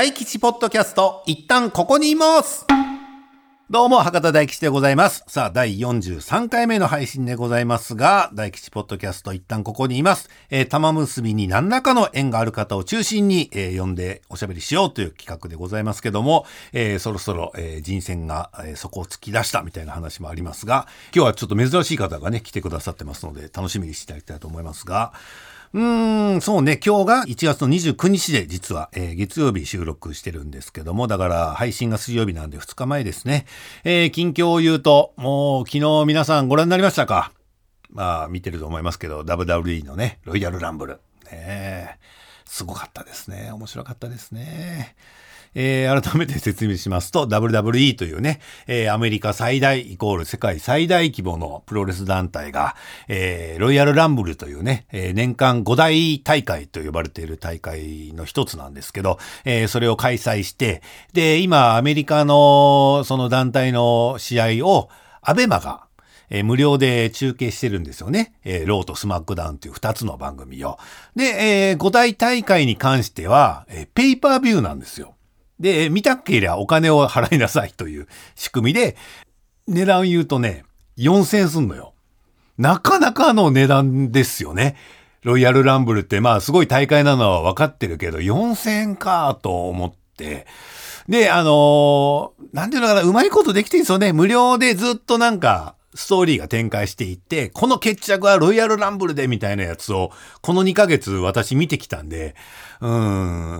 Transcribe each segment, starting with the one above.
大吉ポッドキャスト、一旦ここにいますどうも、博多大吉でございます。さあ、第43回目の配信でございますが、大吉ポッドキャスト一旦ここにいます。えー、玉結びに何らかの縁がある方を中心に、えー、呼んでおしゃべりしようという企画でございますけども、えー、そろそろ、えー、人選が、えー、そこを突き出したみたいな話もありますが、今日はちょっと珍しい方がね、来てくださってますので、楽しみにしていただきたいと思いますが、うーん、そうね、今日が1月の29日で実は、えー、月曜日収録してるんですけども、だから配信が水曜日なんで2日前ですね。えー、近況を言うと、もう昨日皆さんご覧になりましたか？まあ見てると思いますけど、WWE のね、ロイヤルランブル。ねすごかったですね。面白かったですね。えー、改めて説明しますと、WWE というね、えー、アメリカ最大イコール世界最大規模のプロレス団体が、えー、ロイヤルランブルというね、えー、年間5大大会と呼ばれている大会の一つなんですけど、えー、それを開催して、で、今、アメリカのその団体の試合を、アベマがえ、無料で中継してるんですよね。えー、ローとスマックダウンという2つの番組を。で、えー、5大大会に関しては、えー、ペイパービューなんですよ。で、見たけりゃお金を払いなさいという仕組みで、値段言うとね、4000円すんのよ。なかなかの値段ですよね。ロイヤルランブルってまあすごい大会なのは分かってるけど、4000円かと思って。で、あのー、なんていうのかな、うまいことできてるんですよね。無料でずっとなんか、ストーリーが展開していって、この決着はロイヤルランブルでみたいなやつを、この2ヶ月私見てきたんで、う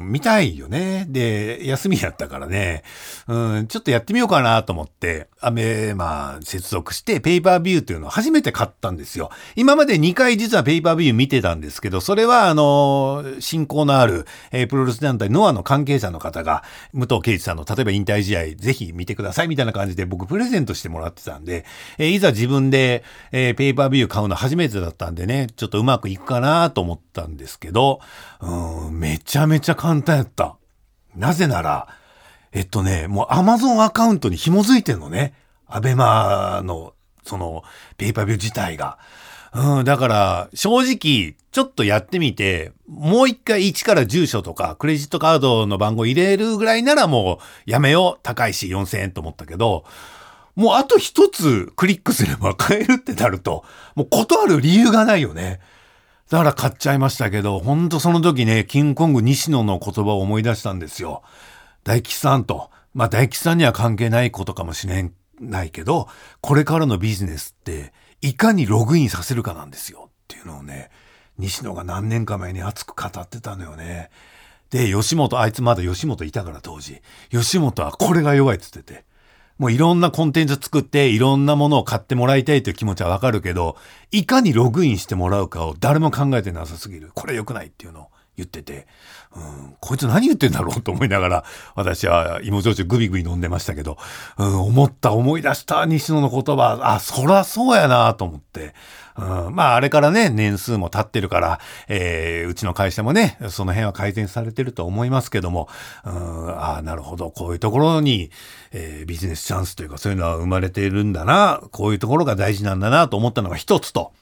ん、見たいよね。で、休みやったからね、うん、ちょっとやってみようかなと思って、アメ、まあ、接続してペーパービューっていうのを初めて買ったんですよ。今まで2回実はペーパービュー見てたんですけど、それはあの、信仰のある、えー、プロレス団体ノアの関係者の方が、武藤敬司さんの例えば引退試合ぜひ見てくださいみたいな感じで僕プレゼントしてもらってたんで、えー、いざ自分で、えー、ペーパービュー買うの初めてだったんでね、ちょっとうまくいくかなと思ったんですけど、うん、めちゃめちゃ簡単やった。なぜなら、えっとね、もう Amazon アカウントに紐づいてんのね。アベマの、その、ペーパービュー自体が。うん、だから、正直、ちょっとやってみて、もう一回1から住所とか、クレジットカードの番号入れるぐらいならもう、やめよう。高いし4000円と思ったけど、もうあと一つクリックすれば買えるってなると、もう断る理由がないよね。だから買っちゃいましたけど、ほんとその時ね、キングコング西野の言葉を思い出したんですよ。大吉さんと。まあ大吉さんには関係ないことかもしれないけど、これからのビジネスって、いかにログインさせるかなんですよ。っていうのをね、西野が何年か前に熱く語ってたのよね。で、吉本、あいつまだ吉本いたから当時。吉本はこれが弱いっつってて。もういろんなコンテンツ作っていろんなものを買ってもらいたいという気持ちはわかるけど、いかにログインしてもらうかを誰も考えてなさすぎる。これ良くないっていうのを言ってて、うん、こいつ何言ってんだろうと思いながら、私は芋焼酎グビグビ飲んでましたけど、うん、思った、思い出した、西野の言葉、あ、そらそうやなと思って、うん、まあ、あれからね、年数も経ってるから、えー、うちの会社もね、その辺は改善されてると思いますけども、うん、ああ、なるほど、こういうところに、えー、ビジネスチャンスというか、そういうのは生まれているんだな、こういうところが大事なんだなと思ったのが一つと、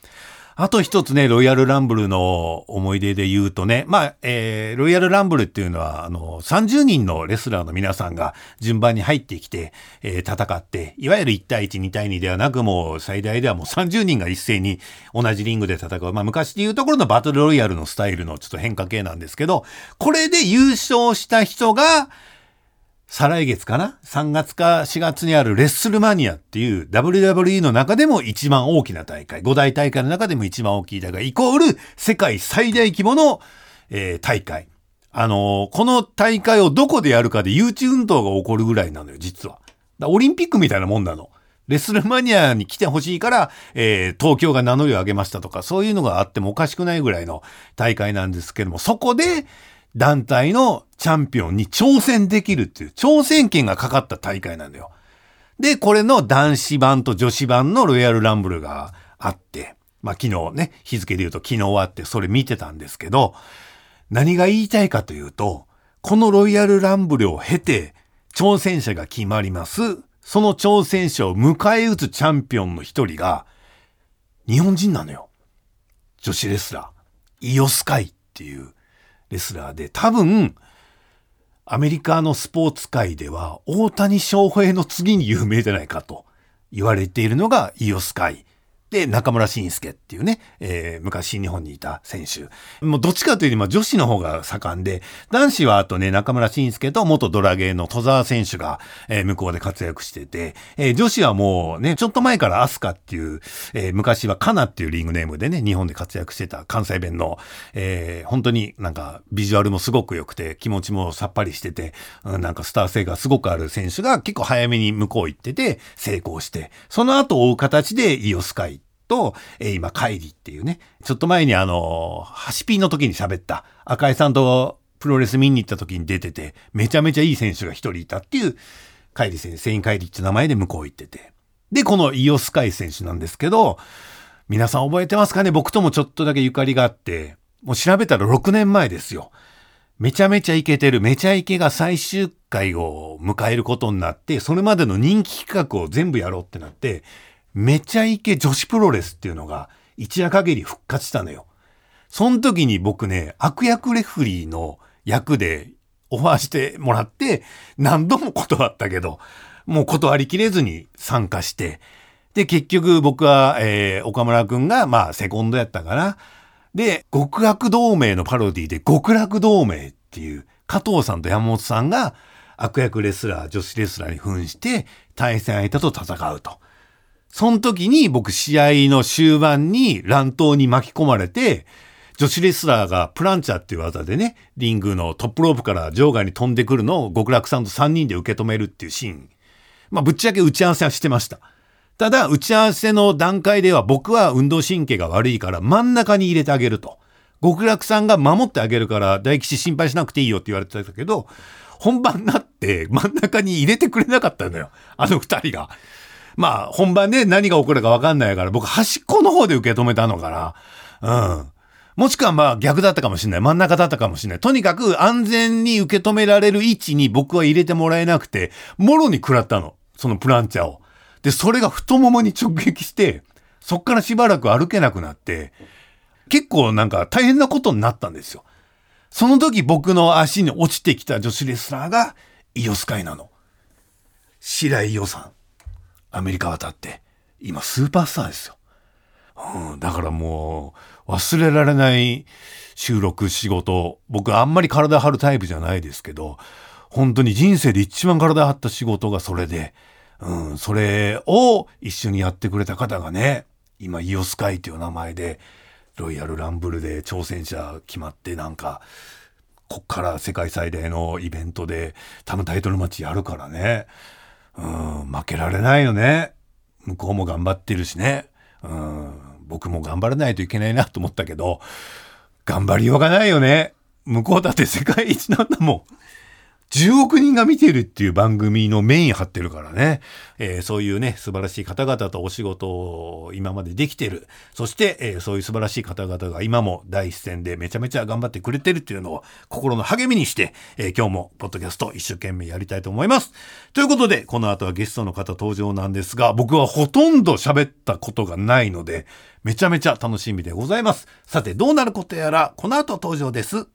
あと一つね、ロイヤルランブルの思い出で言うとね、まあ、えー、ロイヤルランブルっていうのは、あの、30人のレスラーの皆さんが順番に入ってきて、えー、戦って、いわゆる1対1、2対2ではなく、もう最大ではもう30人が一斉に同じリングで戦う。まあ、昔で言うところのバトルロイヤルのスタイルのちょっと変化系なんですけど、これで優勝した人が、再来月かな ?3 月か4月にあるレッスルマニアっていう WWE の中でも一番大きな大会、5大大会の中でも一番大きい大会、イコール世界最大規模の、えー、大会。あのー、この大会をどこでやるかで誘致運動が起こるぐらいなのよ、実は。オリンピックみたいなもんなの。レッスルマニアに来てほしいから、えー、東京が名乗りを上げましたとか、そういうのがあってもおかしくないぐらいの大会なんですけども、そこで、団体のチャンピオンに挑戦できるっていう挑戦権がかかった大会なんだよ。で、これの男子版と女子版のロイヤルランブルがあって、まあ昨日ね、日付で言うと昨日終わってそれ見てたんですけど、何が言いたいかというと、このロイヤルランブルを経て挑戦者が決まります。その挑戦者を迎え撃つチャンピオンの一人が日本人なのよ。女子レスラー。イオスカイっていうレスラーで、多分、アメリカのスポーツ界では大谷翔平の次に有名じゃないかと言われているのがイオスカイ。で、中村慎介っていうね、えー、昔新日本にいた選手。もうどっちかというと女子の方が盛んで、男子はあとね、中村慎介と元ドラゲーの戸沢選手が、えー、向こうで活躍してて、えー、女子はもうね、ちょっと前からアスカっていう、えー、昔はカナっていうリングネームでね、日本で活躍してた関西弁の、えー、本当になんかビジュアルもすごく良くて、気持ちもさっぱりしてて、うん、なんかスター性がすごくある選手が結構早めに向こう行ってて、成功して、その後追う形でイオスカイと、え、今、カイリっていうね、ちょっと前にあの、ハシピーの時に喋った赤井さんとプロレス見に行った時に出てて、めちゃめちゃいい選手が一人いたっていう、カイリ選手、セインカイリって名前で向こう行ってて。で、このイオスカイ選手なんですけど、皆さん覚えてますかね？僕ともちょっとだけゆかりがあって、もう調べたら6年前ですよ。めちゃめちゃイケてる、めちゃイケが最終回を迎えることになって、それまでの人気企画を全部やろうってなって、めちゃイケ女子プロレスっていうのが一夜限り復活したのよ。その時に僕ね、悪役レフリーの役でオファーしてもらって何度も断ったけど、もう断りきれずに参加して、で、結局僕は、えー、岡村くんが、まあ、セコンドやったかな。で、極悪同盟のパロディで極楽同盟っていう、加藤さんと山本さんが悪役レスラー、女子レスラーに扮して対戦相手と戦うと。その時に僕試合の終盤に乱闘に巻き込まれて、女子レスラーがプランチャーっていう技でね、リングのトップロープから場外に飛んでくるのを極楽さんと3人で受け止めるっていうシーン。まあ、ぶっちゃけ打ち合わせはしてました。ただ、打ち合わせの段階では僕は運動神経が悪いから真ん中に入れてあげると。極楽さんが守ってあげるから大吉心配しなくていいよって言われてたけど、本番になって真ん中に入れてくれなかったのよ。あの二人が。まあ、本番で何が起こるか分かんないから、僕端っこの方で受け止めたのかな。うん。もしくはまあ逆だったかもしれない。真ん中だったかもしれない。とにかく安全に受け止められる位置に僕は入れてもらえなくて、もろに食らったの。そのプランチャーを。で、それが太ももに直撃して、そっからしばらく歩けなくなって、結構なんか大変なことになったんですよ。その時僕の足に落ちてきた女子レスラーがイオスカイなの。白井伊代さん。アメリカ渡って、今スーパースターですよ。うん、だからもう、忘れられない収録、仕事。僕あんまり体張るタイプじゃないですけど、本当に人生で一番体張った仕事がそれで、うん、それを一緒にやってくれた方がね、今、イオスカイという名前で、ロイヤルランブルで挑戦者決まってなんか、こっから世界最大のイベントで多分タイトルマッチやるからね。うん、負けられないよね。向こうも頑張ってるしね。うん、僕も頑張らないといけないなと思ったけど、頑張りようがないよね。向こうだって世界一なんだもん。10億人が見てるっていう番組のメイン張ってるからね、えー、そういうね、素晴らしい方々とお仕事を今までできてる。そして、えー、そういう素晴らしい方々が今も第一線でめちゃめちゃ頑張ってくれてるっていうのを心の励みにして、えー、今日もポッドキャスト一生懸命やりたいと思います。ということで、この後はゲストの方登場なんですが、僕はほとんど喋ったことがないので、めちゃめちゃ楽しみでございます。さて、どうなることやら、この後登場です。So,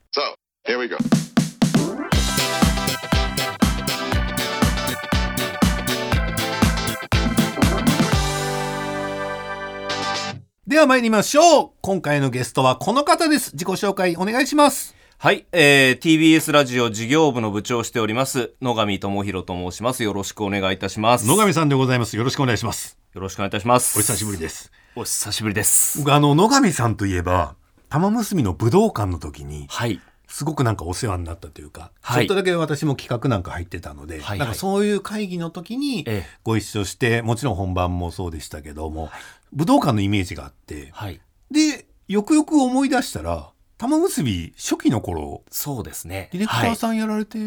では参りましょう。今回のゲストはこの方です。自己紹介お願いします。はい、えー、TBS ラジオ事業部の部長をしております、野上智弘と申します。よろしくお願いいたします。野上さんでございます。よろしくお願いします。よろしくお願いいたします。お久しぶりです。お久しぶりです。僕、あの、野上さんといえば、玉結びの武道館の時に、はい。すごくなんかお世話になったというか、はい、ちょっとだけ私も企画なんか入ってたので、はい、なんかそういう会議の時にご一緒して、もちろん本番もそうでしたけども、はい、武道館のイメージがあって、はい、で、よくよく思い出したら、玉結び初期の頃、そうですね。ディレクターさんやられて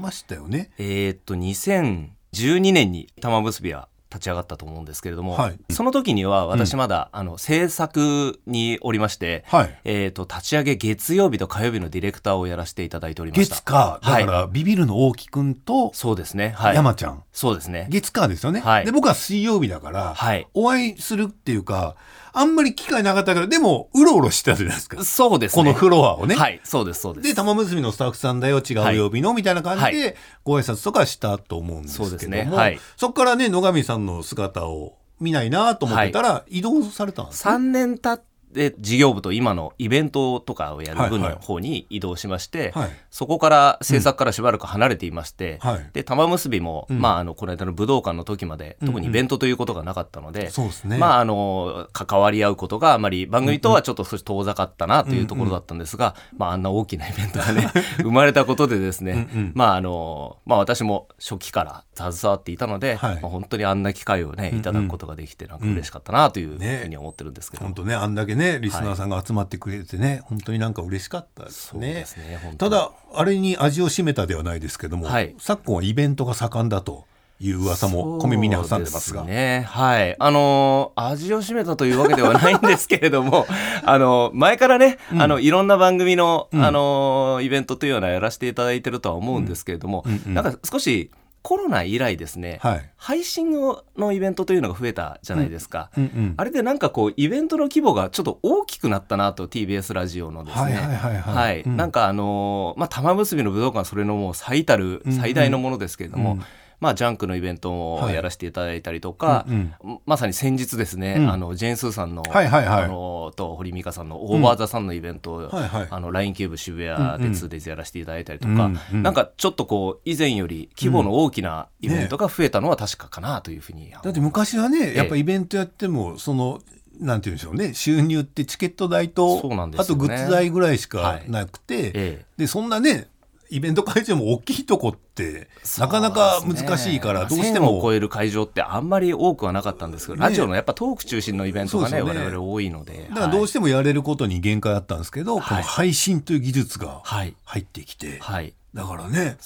ましたよね。はい、えー、っと、2012年に玉結びは立ち上がったと思うんですけれども、はい、その時には私まだ、うん、あの制作におりまして、はい、えーと、立ち上げ月曜日と火曜日のディレクターをやらせていただいておりました。月か。だから、はい、ビビるの大木くんとそうですね、はい、山ちゃん。そうですね。月かですよね、はい、で僕は水曜日だから、はい、お会いするっていうかあんまり機会なかったから、でも、うろうろしてたじゃないですか。そうですね。このフロアをね。はい、そうです、そうです。で、玉結びのスタッフさんだよ、違う曜日の、はい、みたいな感じで、ご挨拶とかしたと思うんですけども。そうですね。はい。そこからね、野上さんの姿を見ないなと思ってたら、移動されたんですね。3年経っで事業部と今のイベントとかをやる部の方に移動しまして、はい。はい、そこから制作からしばらく離れていまして、うん、で玉結びも、うん、まあ、あのこの間の武道館の時まで、特にイベントということがなかったので、まあ、あの関わり合うことがあまり番組とはちょっと少し遠ざかったなというところだったんですが、うんうん、まあ、あんな大きなイベントがね 生まれたことでですねうん、まああのまあ、私も初期から携わっていたので、はい、まあ、本当にあんな機会をねいただくことができてなんか嬉しかったなというふうに思ってるんですけど、本当ねあんだけねリスナーさんが集まってくれてね、本当になんか嬉しかったですね。ですねただあれに味を占めたではないですけども、はい、昨今はイベントが盛んだと。いう噂も小耳に挟んでますが。ね、はい。あのー、味を占めたというわけではないんですけれども、あのー、前からね、うん、あの、いろんな番組の、うん、あのー、イベントというのはやらせていただいてるとは思うんですけれども、うんうん、なんか少し、コロナ以来ですね、はい、配信のイベントというのが増えたじゃないですか、うんうんうん、あれでなんかこうイベントの規模がちょっと大きくなったなと TBS ラジオのですね。はいなんかあのー、まあ玉結びの武道館それのもう最たる最大のものですけれども、うんうんまあ、ジャンクのイベントもやらせていただいたりとか、はいうんうん、まさに先日ですね、うん、あのジェーン・スーさんの,、はいはいはい、あのと堀井美香さんの OVER THE SUN のイベントを、うん。はいはい、あの LINE キューブ渋谷で 2days やらせていただいたりとか、うんうん、なんかちょっとこう以前より規模の大きなイベントが増えたのは確かかなというふうに、ね、だって昔はねやっぱイベントやってもそのなんて言うんでしょうね収入ってチケット代と、ね、あとグッズ代ぐらいしかなくて、はい。ええ、でそんなねイベント会場も大きいとこってなかなか難しいからどうしても、超える会場ってあんまり多くはなかったんですけど、ね、ラジオのやっぱトーク中心のイベントがねね。我々多いので。だからどうしてもやれることに限界あったんですけど、はい、この配信という技術が入ってきて、はい、だからね、ね、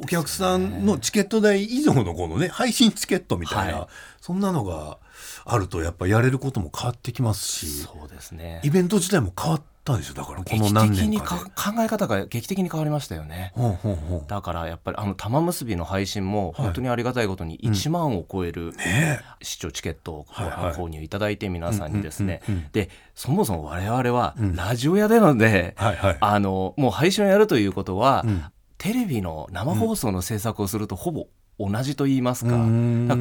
お客さんのチケット代以上のこのね配信チケットみたいな、はい、そんなのがあるとやっぱやれることも変わってきますしそうですね。イベント自体も変わってったでしょ？だからこの何年か考え方が劇的に変わりましたよね、だからやっぱりあの玉結びの配信も本当にありがたいことに1万を超える視聴チケットを購入い。ただいて皆さんにですね。でそもそも我々はラジオ屋でので、あのもう配信をやるということは、テレビの生放送の制作をするとほぼ同じと言いますか,、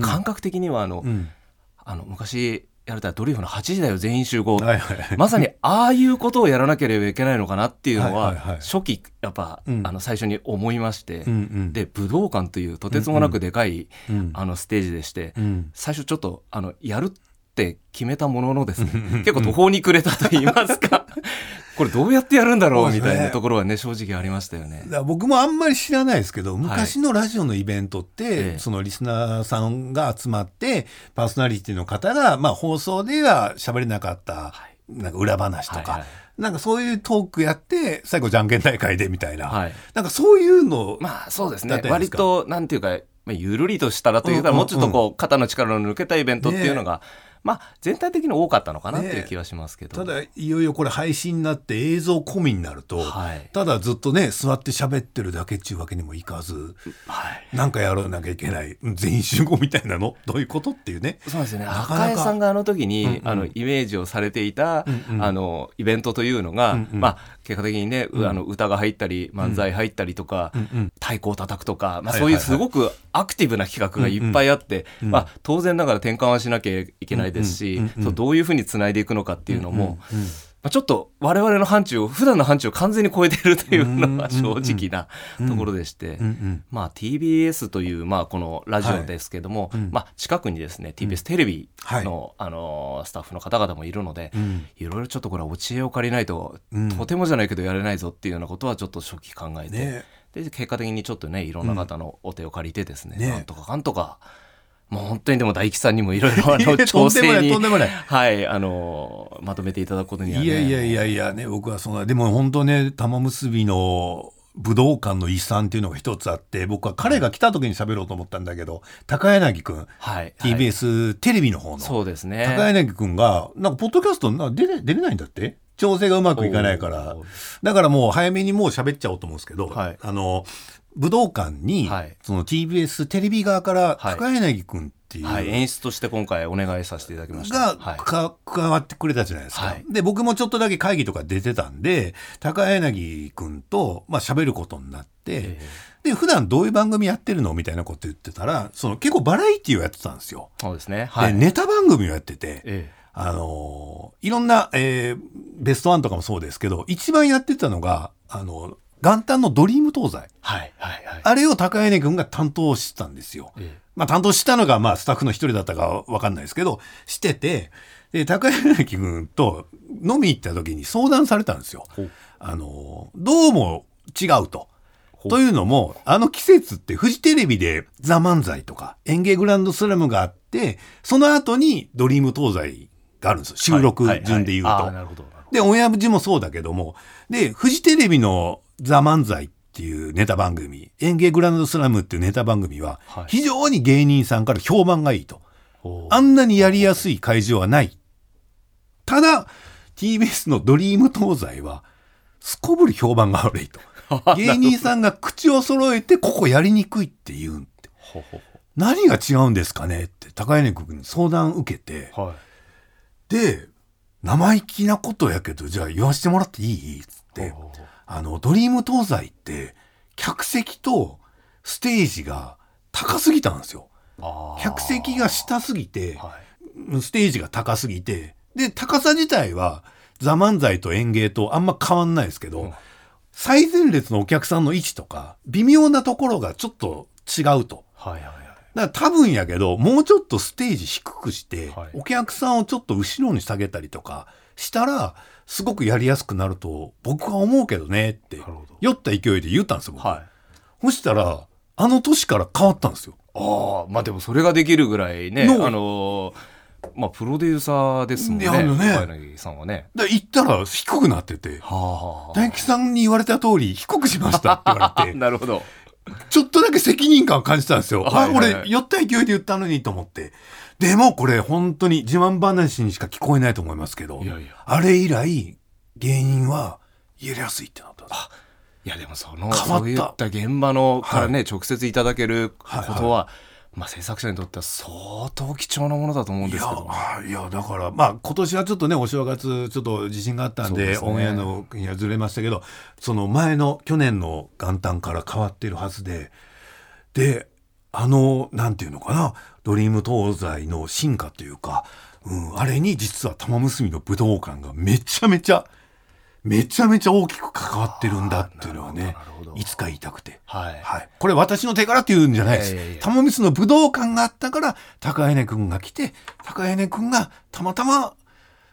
感覚的にはあの、あの昔やれたらドリフの8時だよ全員集合、はいはい、まさにああいうことをやらなければいけないのかなっていうのは、初期やっぱ、うん、あの最初に思いまして、うんうん、で武道館というとてつもなくでかい、うんうん、あのステージでして、うん、最初ちょっとあのやるって決めたもののですね結構途方に暮れたと言いますかこれどうやってやるんだろう？みたいなところはね正直ありましたよね。僕もあんまり知らないですけど昔のラジオのイベントって、はい、そのリスナーさんが集まってパーソナリティの方が、まあ、放送では喋れなかった、なんか裏話とか。はいはい。なんかそういうトークやって最後じゃんけん大会でみたいな、はい、なんかそういうのまあそうですね。割となんていうか、まあ、ゆるりとしたらというか、もうちょっとこう肩の力の抜けたイベントっていうのが、ねまあ、全体的に多かったのかなっていう気はしますけど、ね、ただいよいよこれ配信になって映像込みになると、はい、ただずっとね座って喋ってるだけっちゅうわけにもいかず、はい、なんかやらなきゃいけない全員集合みたいなの？どういうことっていうね。そうですね。赤江さんがあの時に、うんうん、あのイメージをされていた、うんうん、あのイベントというのが、うんうん、まあ結果的にね、うん、あの歌が入ったり漫才入ったりとか、うん、太鼓を叩くとか、まあ、そういうすごくアクティブな企画がいっぱいあって、まあ、当然ながら転換はしなきゃいけないですし、どういうふうにつないでいくのかっていうのも、まあ、ちょっと我々の範疇を普段の範疇を完全に超えてるというのが正直なところでして、まあ、TBS というまあこのラジオですけども、はい、まあ、近くにですね TBS テレビの,、あのスタッフの方々もいるので、いろいろちょっとこれはお知恵を借りないと、とてもじゃないけどやれないぞっていうようなことはちょっと初期考えて、ね、で結果的にちょっとねいろんな方のお手を借りてですね、なんとかかんとか。もう本当にでも大吉さんにもいろいろあの 調整にはいあのまとめていただくことには、ね、いやいやいやいやね僕はそんなでも本当ね玉結びの武道館の遺産っていうのが一つあって僕は彼が来た時に喋ろうと思ったんだけど高柳君、はい、TBS テレビの方のそうですね。高柳君がなんかポッドキャストな出れ出れないんだって？調整がうまくいかないから。だからもう早めにもう喋っちゃおうと思うんですけど、はい、あの武道館に、はい、その TBS テレビ側から高柳君っっていう、はい、演出として今回お願いさせていただきました。が、はい、加わってくれたじゃないですか、はい、で僕もちょっとだけ会議とか出てたんで高柳君とまあ喋ることになって、えー、で普段どういう番組やってるのみたいなこと言ってたらその結構バラエティーをやってたんですよ。そうですね、はい、でネタ番組をやってて、えーあのいろんな、えー、ベストワンとかもそうですけど、一番やってたのが、あの、元旦のドリーム東西。はいはいはい。あれを高柳君が担当してたんですよ。ええ、まあ担当したのが、まあスタッフの一人だったかわかんないですけど、してて、で、高柳君と飲み行った時に相談されたんですよ。あの、どうも違うと。というのも、あの季節ってフジテレビでザ・漫才とか演芸グランドスラムがあって、その後にドリーム東西があるんですよ。収録順で言うと。はいはいはい、で、親父もそうだけども、で、フジテレビのザ・漫才っていうネタ番組、演芸グランドスラムっていうネタ番組は、非常に芸人さんから評判がいいと。あんなにやりやすい会場はない。ただ、TBS のドリーム東西は、すこぶる評判が悪いと。芸人さんが口を揃えて、ここやりにくいって言うんって。何が違うんですかねって高柳君に相談受けて、はい、で生意気なことやけどじゃあ言わしてもらっていい？っつってあのドリーム東西って客席とステージが高すぎたんですよ。客席が下すぎて、はい、ステージが高すぎてで高さ自体は「ザ・漫才と演芸とあんま変わんないですけど、うん、最前列のお客さんの位置とか微妙なところがちょっと違うと。はいはい。だから多分やけど、もうちょっとステージ低くして、はい、お客さんをちょっと後ろに下げたりとかしたら、すごくやりやすくなると僕は思うけどねって、酔った勢いで言ったんですよ、はい、そしたら、あの年から変わったんですよ。ああ、まあでもそれができるぐらいね、あのー、まあ、プロデューサーですもんね。あのね。さんはね。だ行ったら低くなってて、はあ、大吉さんに言われた通り低くしましたって言われて。なるほど。ちょっとだけ責任感を感じたんですよ。はいはいはい、俺、酔った勢いで言ったのにと思って。でもこれ本当に自慢話にしか聞こえないと思いますけど、いやいや。あれ以来、芸人は言えやすいってなったんです。いやでもそのそういった現場のからね、はい、直接いただけることは、まあ、制作者にとっては相当貴重なものだと思うんですけど。いやだからまあ今年はちょっとねお正月ちょっと地震があったんで、ね、オンエアの日はずれましたけどその前の去年の元旦から変わっているはずでであのなんていうのかなドリーム東西の進化というか、うん、あれに実は玉結びの武道館がめちゃめちゃめちゃめちゃ大きく関わってるんだっていうのはねいつか言いたくて、はい、はい、これ私の手柄って言うんじゃないです。玉光の武道館があったから高柳君が来て高柳君がたまたま、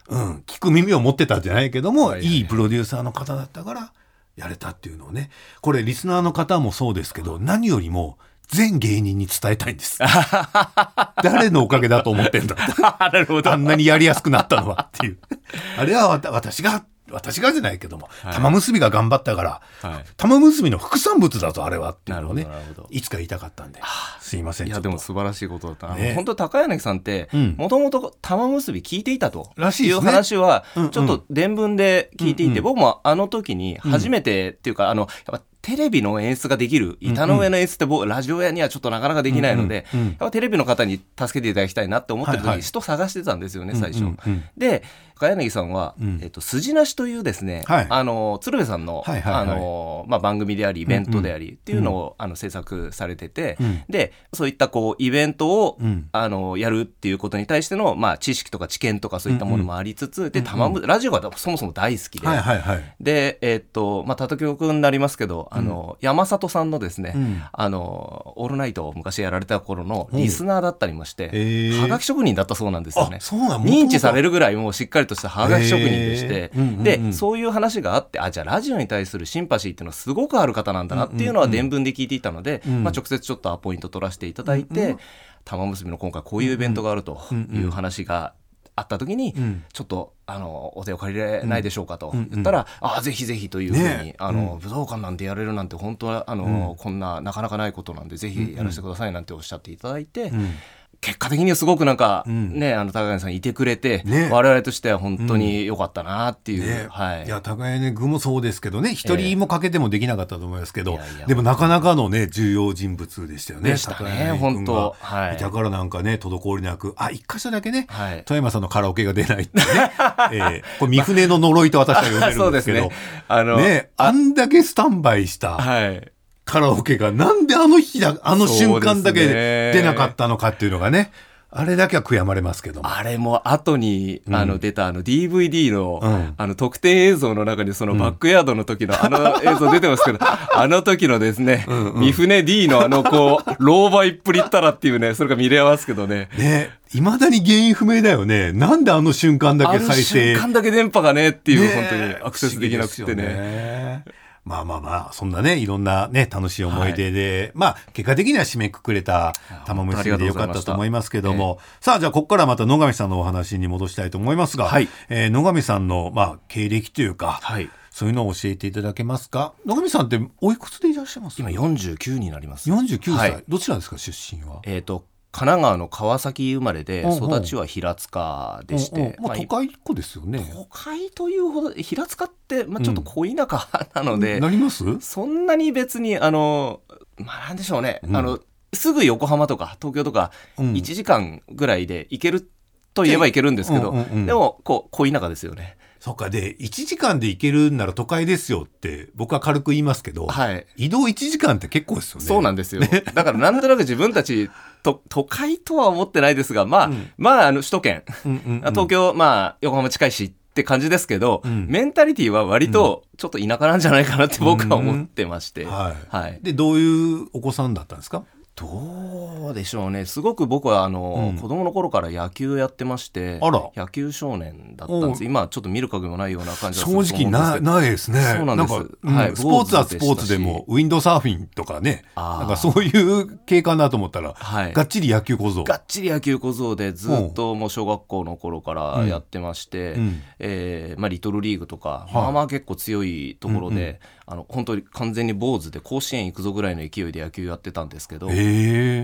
うん、聞く耳を持ってたんじゃないけども、いいプロデューサーの方だったからやれたっていうのをね。これリスナーの方もそうですけど何よりも全芸人に伝えたいんです。誰のおかげだと思ってんだ。あんなにやりやすくなったのはっていう。あれは私が私がじゃないけども、はい、玉結びが頑張ったから、はい、玉結びの副産物だぞあれはっていうのをねいつか言いたかったんで。すいませんいやでも素晴らしいことだった。な、ね、本当高柳さんってもともと玉結び聞いていたという話はちょっと伝聞で聞いていて、うんうん、僕もあの時に初めてっていうか、あのやっぱテレビの演出ができる板の上の演出って僕、ラジオ屋にはちょっとなかなかできないので、やっぱテレビの方に助けていただきたいなって思ってる時に人探してたんですよね、最初。で高柳さんは、えっと、筋なしというですね、あの鶴瓶さんの,、あのまあ、番組でありイベントでありっていうのを、あの制作されてて、でそういったこうイベントを、あのやるっていうことに対しての、まあ、知識とか知見とかそういったものもありつつ、でラジオがそもそも大好きで、でえっとまあ叩き曲になりますけどあの、山里さんのですね、あのオールナイトを昔やられた頃のリスナーだったりもして、はがき職人だったそうなんですよね。認知されるぐらいもうしっかりとしたはがき職人でして、でそういう話があってあじゃあラジオに対するシンパシーっていうのはすごくある方なんだなっていうのは伝聞で聞いていたので、まあ、直接ちょっとアポイント取らせていただいて、玉結びの今回こういうイベントがあるという話があった時に、ちょっとあのお手を借りれないでしょうかと言ったら、ああぜひぜひというふうに、あの武道館なんてやれるなんて本当はあの、こんななかなかないことなんでぜひやらせてくださいなんておっしゃっていただいて。結果的にはすごくなんか、うん、ねあの高谷さんいてくれて、ね、我々としては本当に良かったなっていう、ね、はい、いや高谷具もそうですけどね一人もかけてもできなかったと思いますけど、えー、でもなかなかのね重要人物でしたよね。でしたね本当。はい。だからなんかね滞りなくあ一箇所だけね、はい、富山さんのカラオケが出ないってね、えー、これ三船の呪いと私は呼んでるんですけど、ね、あのねあんだけスタンバイした。はいカラオケがなんであの日だ、あの瞬間だけ出なかったのかっていうのがね。あれだけは悔やまれますけどあれも後に、あの出たあの DVD の、うん、あの特典映像の中にそのバックヤードの時のあの映像出てますけど、あの時のですね、うんうん、三船 D のあのこう、老媒っぷりったらっていうね、それが見れますけどね。ね。いまだに原因不明だよね。なんであの瞬間だけ再生。あの瞬間だけ電波がねっていう、ね、本当にアクセスできなくてね。まあまあまあ、そんなね、いろんなね、楽しい思い出で、はい、まあ、結果的には締めくくれた玉結びでよかったと思いますけども、えー、さあ、じゃあ、ここからまた野上さんのお話に戻したいと思いますが、はい、えー、野上さんの、まあ、経歴というか、はい、そういうのを教えていただけますか？野上さんっておいくつでいらっしゃいます？今49になります。49歳、はい、どちらですか、出身は？えっ、ー、と、神奈川の川崎生まれで育ちは平塚でして、まあ、都会っ子ですよね。都会というほど平塚って、まあ、ちょっと濃田舎なので、なります？そんなに別にあのまあなんでしょうね、あのすぐ横浜とか東京とか1時間ぐらいで行けると言えば行けるんですけど、でもこう濃田舎ですよね。そっか。で1時間で行けるんなら都会ですよって僕は軽く言いますけど、はい、移動1時間って結構ですよね。そうなんですよ、ね、だからなんとなく自分たちと都会とは思ってないですがまあ、うん、まああの首都圏、うんうんうん、東京まあ横浜近いしって感じですけど、うん、メンタリティーは割とちょっと田舎なんじゃないかなって僕は思ってまして、はい、はい、でどういうお子さんだったんですか？どうでしょうね。すごく僕はあの、うん、子供の頃から野球やってまして野球少年だったんです。今ちょっと見る影もないような感じ正直なないですね。そうなんです、うん、はい、スポーツはスポーツでもウィンドサーフィンとかねなんかそういう系かなと思ったら、はい、がっちり野球小僧。がっちり野球小僧でずっともう小学校の頃からやってまして、うん、えー、まあ、リトルリーグとか、まあまあ結構強いところで、うんうん。あの本当に完全に坊主で甲子園行くぞぐらいの勢いで野球やってたんですけど、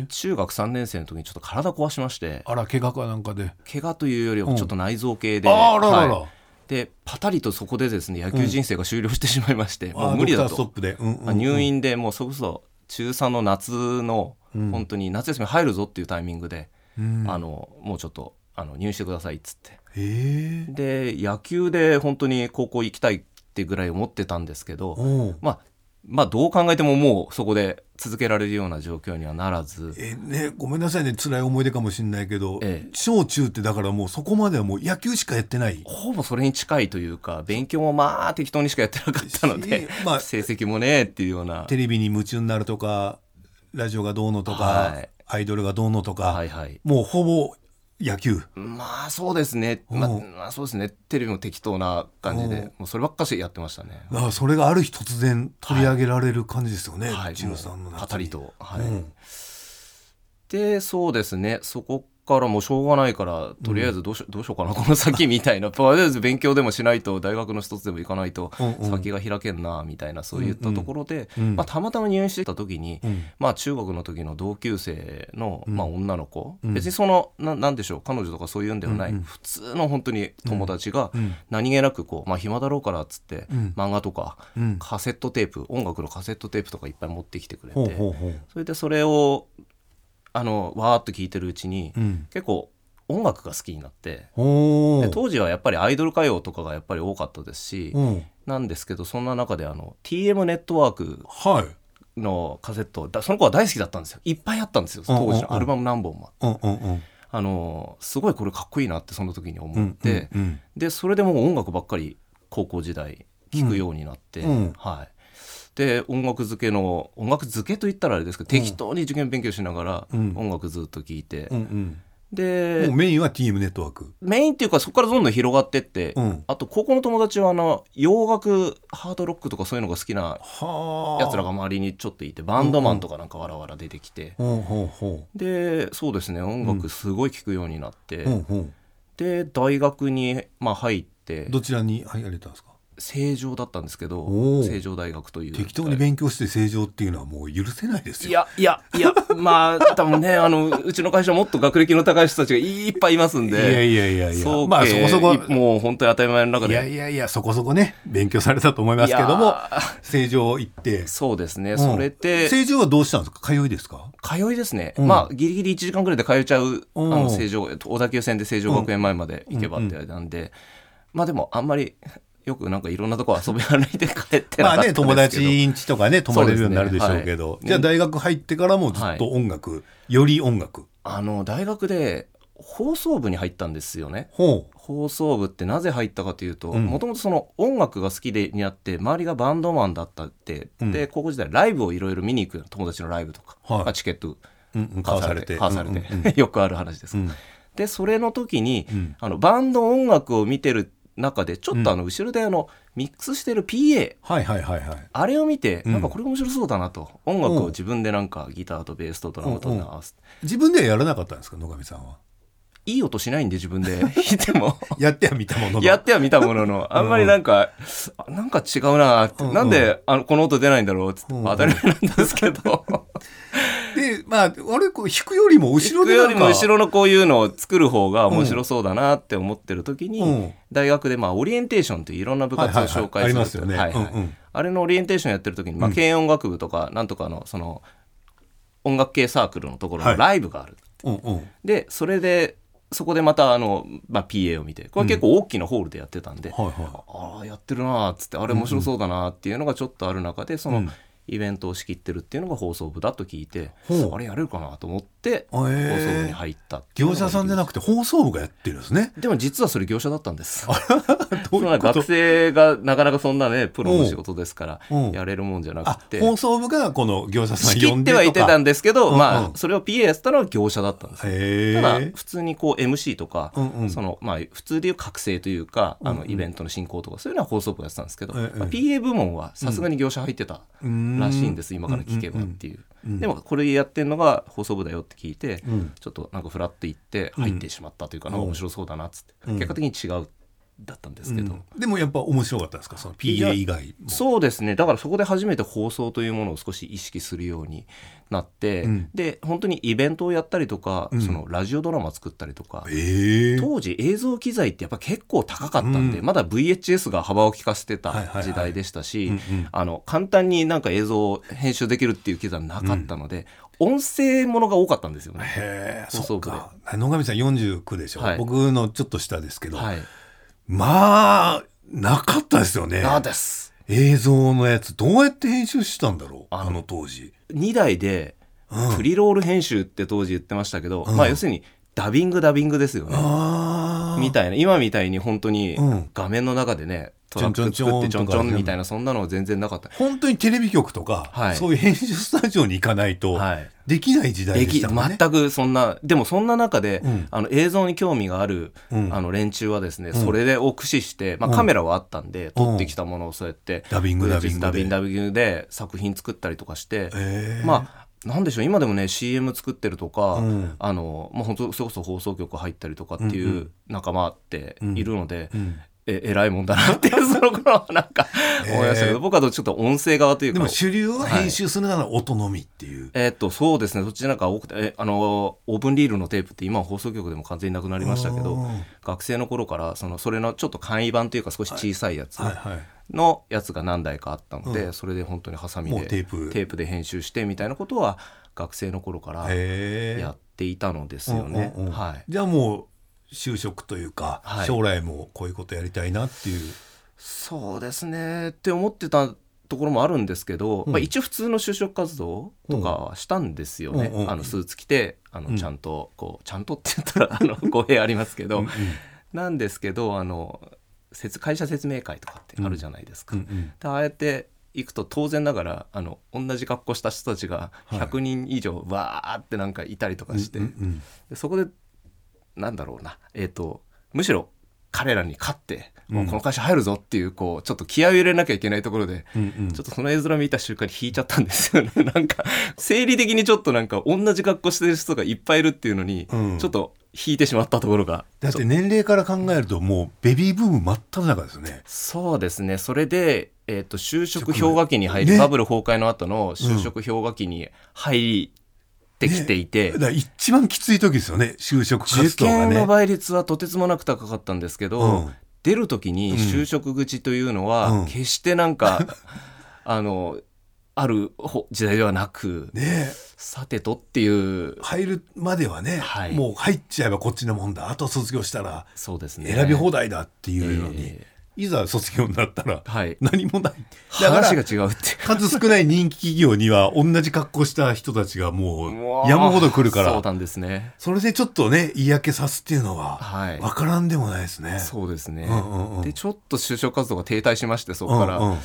中学3年生の時にちょっと体壊しまして。あら怪我かなんかで。怪我というよりはちょっと内臓系で、うん、あららら、はい、でパタリとそこでですね野球人生が終了してしまいまして、うん、もう無理だと、うんうん、入院でもうそこそ中3の夏の、本当に夏休み入るぞっていうタイミングで、あのもうちょっとあの入院してくださいっつって。で野球で本当に高校行きたいってぐらい思ってたんですけど、まあ、まあどう考えてももうそこで続けられるような状況にはならず。えねごめんなさいね。辛い思い出かもしれないけど、ええ、小中ってだからもうそこまではもう野球しかやってない。ほぼそれに近いというか勉強もまあ適当にしかやってなかったので、まあ、成績もねっていうような。テレビに夢中になるとかラジオがどうのとか、はい、アイドルがどうのとか、はいはい、もうほぼ野球。まあそうですね、まあ、まあ、そうですね。テレビも適当な感じでもうそればっかしやってましたね。あそれがある日突然取り上げられる感じですよね、はい、中3の夏に。と、はい、うん、でそうですね。そこからもうしょうがないからとりあえずどうし,、どうしようかなこの先みたいなとりあえず勉強でもしないと大学の一つでも行かないと先が開けんなみたいなそういったところで、まあ、たまたま入院してた時に、まあ、中学の時の同級生の、まあ、女の子、別にそのななんでしょう彼女とかそういうんではない、普通の本当に友達が何気なくこう、まあ、暇だろうからっつって、漫画とか、カセットテープ音楽のカセットテープとかいっぱい持ってきてくれてそれでそれをあのわーっと聞いてるうちに、うん、結構音楽が好きになってで当時はやっぱりアイドル歌謡とかがやっぱり多かったですし、うん、なんですけどそんな中であの TM ネットワークのカセット、はい、その子は大好きだったんですよ。いっぱいあったんですよ当時のアルバム何本も。あのすごいこれかっこいいなってその時に思って、うんうんうん、でそれでもう音楽ばっかり高校時代聴くようになって、うん、はいで音楽漬けの音楽漬けといったらあれですけど、適当に受験勉強しながら音楽ずっと聴いて、うんうんでメインは TM ネットワーク。メインっていうかそこからどんどん広がってって、うん、あと高校の友達はあの洋楽ハードロックとかそういうのが好きなやつらが周りにちょっといてバンドマンとかなんかわらわら出てきて、うんうん、でそうですね音楽すごい聴くようになって、うん。うん、で大学に、まあ、入って。どちらに入られたんですか？正常だったんですけど正常大学という。適当に勉強して正常っていうのはもう許せないですよ。いやいやいや まあ多分ねあのうちの会社もっと学歴の高い人たちがいっぱいいますんで。いやいやいやいや。まあそこそこ。もう本当に当たり前の中で。いやいやいやそこそこね勉強されたと思いますけども正常行って。そうですね、うん、それって正常はどうしたんですか？通いですか？通いですね、うん、まあギリギリ1時間ぐらいで通えちゃうあの正常小田急線で成城学園前まで行けばってあれなんで、うんうん、まあでもあんまりよくなんかいろんなとこ遊び歩いて帰ってまあね友達ん家とかね泊まれるようになるでしょうけど、ねはい、じゃあ大学入ってからもずっと音楽、はい、より音楽。あの大学で放送部に入ったんですよね。放送部ってなぜ入ったかというともともとその音楽が好きでになって周りがバンドマンだったって、うん、で高校時代ライブをいろいろ見に行く友達のライブとか、はい、チケット買わされて。買わされて。よくある話です、うん、でそれの時に、うん、あのバンド音楽を見てる中でちょっとあの後ろであのミックスしてる PA、はいはいはいはい、あれを見てなんかこれ面白そうだなと、音楽を自分でなんかギターとベースとドラムと合わせて自分ではやらなかったんですか野上さんは？いい音しないんで自分で。弾 いても。やっては見たものの。やっては見たものの。あんまりなんか、うん、なんか違うなって、うん、なんであのこの音出ないんだろうって、うん、当たり前なんですけどでまああれこう弾くよりも後ろでよりも後ろのこういうのを作る方が面白そうだなって思ってる時に、うん、大学でまあオリエンテーションといういろんな部活を紹介するあれのオリエンテーションやってる時に、まあ、軽音楽部とかなんとかのその音楽系サークルのところのライブがある、はいうんうん、でそれでそこでまたあの、まあ、PA を見てこれ結構大きなホールでやってたんで、うん。はいはい、ああやってるなっつってあれ面白そうだなっていうのがちょっとある中でその、イベントを仕切ってるっていうのが放送部だと聞いて、あれやれるかなと思って放送部に入った業者さんじゃなくて放送部がやってるんですね。でも実はそれ業者だったんです。うう学生がなかなかそんなねプロの仕事ですからやれるもんじゃなくて。放送部がこの業者さん仕切ってはいてたんですけど、まあそれを PA やってたのは業者だったんです。ただ普通にこう MC とか、うん。うん、そのまあ普通でいう覚醒というかあのイベントの進行とかそういうのは放送部がやってたんですけど、まあ、PA 部門はさすがに業者入ってたらしいんです、今から聞けばっていう。でもこれやってるのが放送部だよって聞いて、ちょっとなんかフラッと行って入ってしまったというか、なんか面白そうだなっつって、結果的に違うだったんですけど、うん、でもやっぱ面白かったですか？その PA 以外そうですね。だからそこで初めて放送というものを少し意識するようになって、うん、で本当にイベントをやったりとか、うん、そのラジオドラマ作ったりとか、当時映像機材ってやっぱ結構高かったんで、まだ VHS が幅を利かせてた時代でしたし簡単になんか映像を編集できるっていう機材なかったので、音声ものが多かったんですよね。へえ、そうか。野上さん49でしょ、はい、僕のちょっと下ですけど、はい、まあ、なかったですよね。なです。映像のやつ、どうやって編集したんだろう？あの当時。2台で、プリロール編集って当時言ってましたけど、うん、まあ要するに、ダビングダビングですよね。みたいな、今みたいに本当に画面の中でね、トラック作ってちょんちょんみたいなそんなのは全然なかった。本当にテレビ局とか、はい、そういう編集スタジオに行かないとできない時代でしたもんね、全くそんなでもそんな中で、うん、あの映像に興味がある、うん、あの連中はですね、うん、それを駆使して、まあ、カメラはあったんで、撮ってきたものをそうやって、ダビングダビングダビングダビングで作品作ったりとかして、まあなんでしょう今でもね CM 作ってるとか、うん、あのまあ、本当それこそ放送局入ったりとかっていう仲間っているので、うんうん、え偉いもんだなって その頃はなんか思いましたけど、えー、僕はちょっと音声側というかでも主流は編集するなら音のみっていう、はい、えー、っとそうですね。そっちなんか多くてえあのオープンリールのテープって今は放送局でも完全になくなりましたけど学生の頃からそのそれのちょっと簡易版というか少し小さいやつのやつが何台かあったので、はいはい、それで本当にハサミでテープ。で編集してみたいなことは学生の頃からやっていたのですよね。はい、じゃあもう就職というか、はい、将来もこういうことやりたいなっていう。そうですね。って思ってたところもあるんですけど、うん、まあ、一応普通の就職活動とかはしたんですよね、うん、あのスーツ着てあのちゃんとこう、ちゃんとって言ったらあの語弊ありますけど、うんうん、なんですけどあの会社説明会とかってあるじゃないですか。うんうん、ああやって行くと当然ながらあの同じ格好した人たちが100人以上わーってなんかいたりとかして、そこでなんだろうな、えーと、むしろ彼らに勝って、もうこの会社入るぞっていうこうちょっと気合を入れなきゃいけないところで、うんうん、ちょっとその絵面見た瞬間に引いちゃったんですよね。なんか生理的にちょっとなんか同じ格好してる人がいっぱいいるっていうのに、うん、ちょっと引いてしまったところがだって年齢から考えるともうベビーブーム真っ只中ですよね。そうですね。それで、えーと、就職氷河期に入り、ね、バブル崩壊の後の就職氷河期に入ってきていて、ね、一番きつい時ですよね就職活動が、ね、受験の倍率はとてつもなく高かったんですけど、うん、出る時に就職口というのは、決してなんか、うん、あのある時代ではなく、ね、さてとっていう。入るまではね、はい、もう入っちゃえばこっちのもんだ。あと卒業したらそうですね。選び放題だっていうのに、えー、いざ卒業になったら何もない、話が違うって。数少ない人気企業には同じ格好した人たちがもう山ほど来るからそうなんですね。それでちょっとね嫌気さすっていうのは分からんでもないですね、はい、そうですね、うんうんうん、でちょっと就職活動が停滞しましてそこから、うんうん。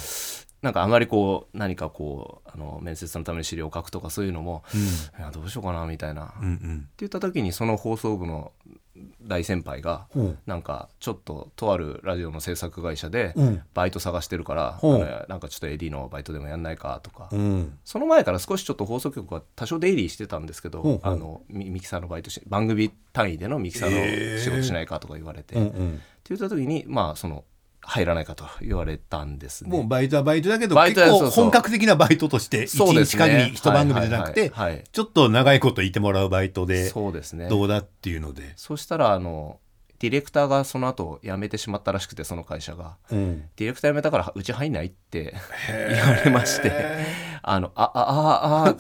なんかあまりこう何かこうあの面接のために資料を書くとかそういうのも、うん、どうしようかなみたいな、うんうん、って言った時にその放送部の大先輩が、うん、なんかちょっととあるラジオの制作会社でバイト探してるから、う。ん、なんかちょっと AD のバイトでもやんないかとか、うん、その前から少しちょっと放送局は多少出入りしてたんですけど、あのミキサーのバイトし番組単位でのミキサーの仕事しないかとか言われて、って言った時にまあその入らないかと言われたんですね。もうバイトはバイトだけど結構本格的なバイトとして一日限り一番組じゃなくてちょっと長いこといてもらうバイトでそうですね。どうだっていうので。そしたらあのディレクターがその後辞めてしまったらしくてその会社が、うん、ディレクター辞めたからうち入んないって言われましてあのあああ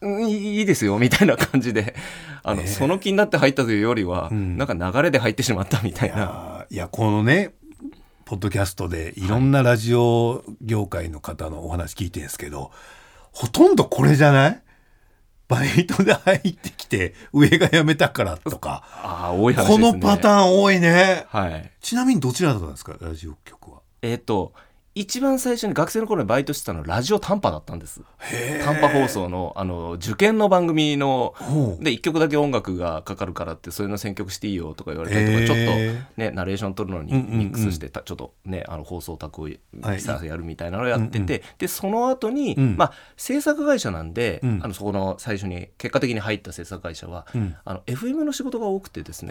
あいいですよみたいな感じであの、その気になって入ったというよりは、うん、なんか流れで入ってしまったみたいな。いやこのねポッドキャストでいろんなラジオ業界の方のお話聞いてるんですけど、ほとんどこれじゃない？バイトで入ってきて上が辞めたからとか。ああ、多いね。このパターン多いね。はい。ちなみにどちらだったんですか？ラジオ局は。えっ、と、一番最初に学生の頃にバイトしてたのはラジオ短波だったんです。短波放送のあの受験の番組ので1曲だけ音楽がかかるからってそういうの選曲していいよとか言われたりとかちょっとねナレーション取るのにミックスしてちょっとねあの放送卓をやるみたいなのをやっててでその後にまあ制作会社なんであのそこの最初に結果的に入った制作会社はあの FM の仕事が多くてですね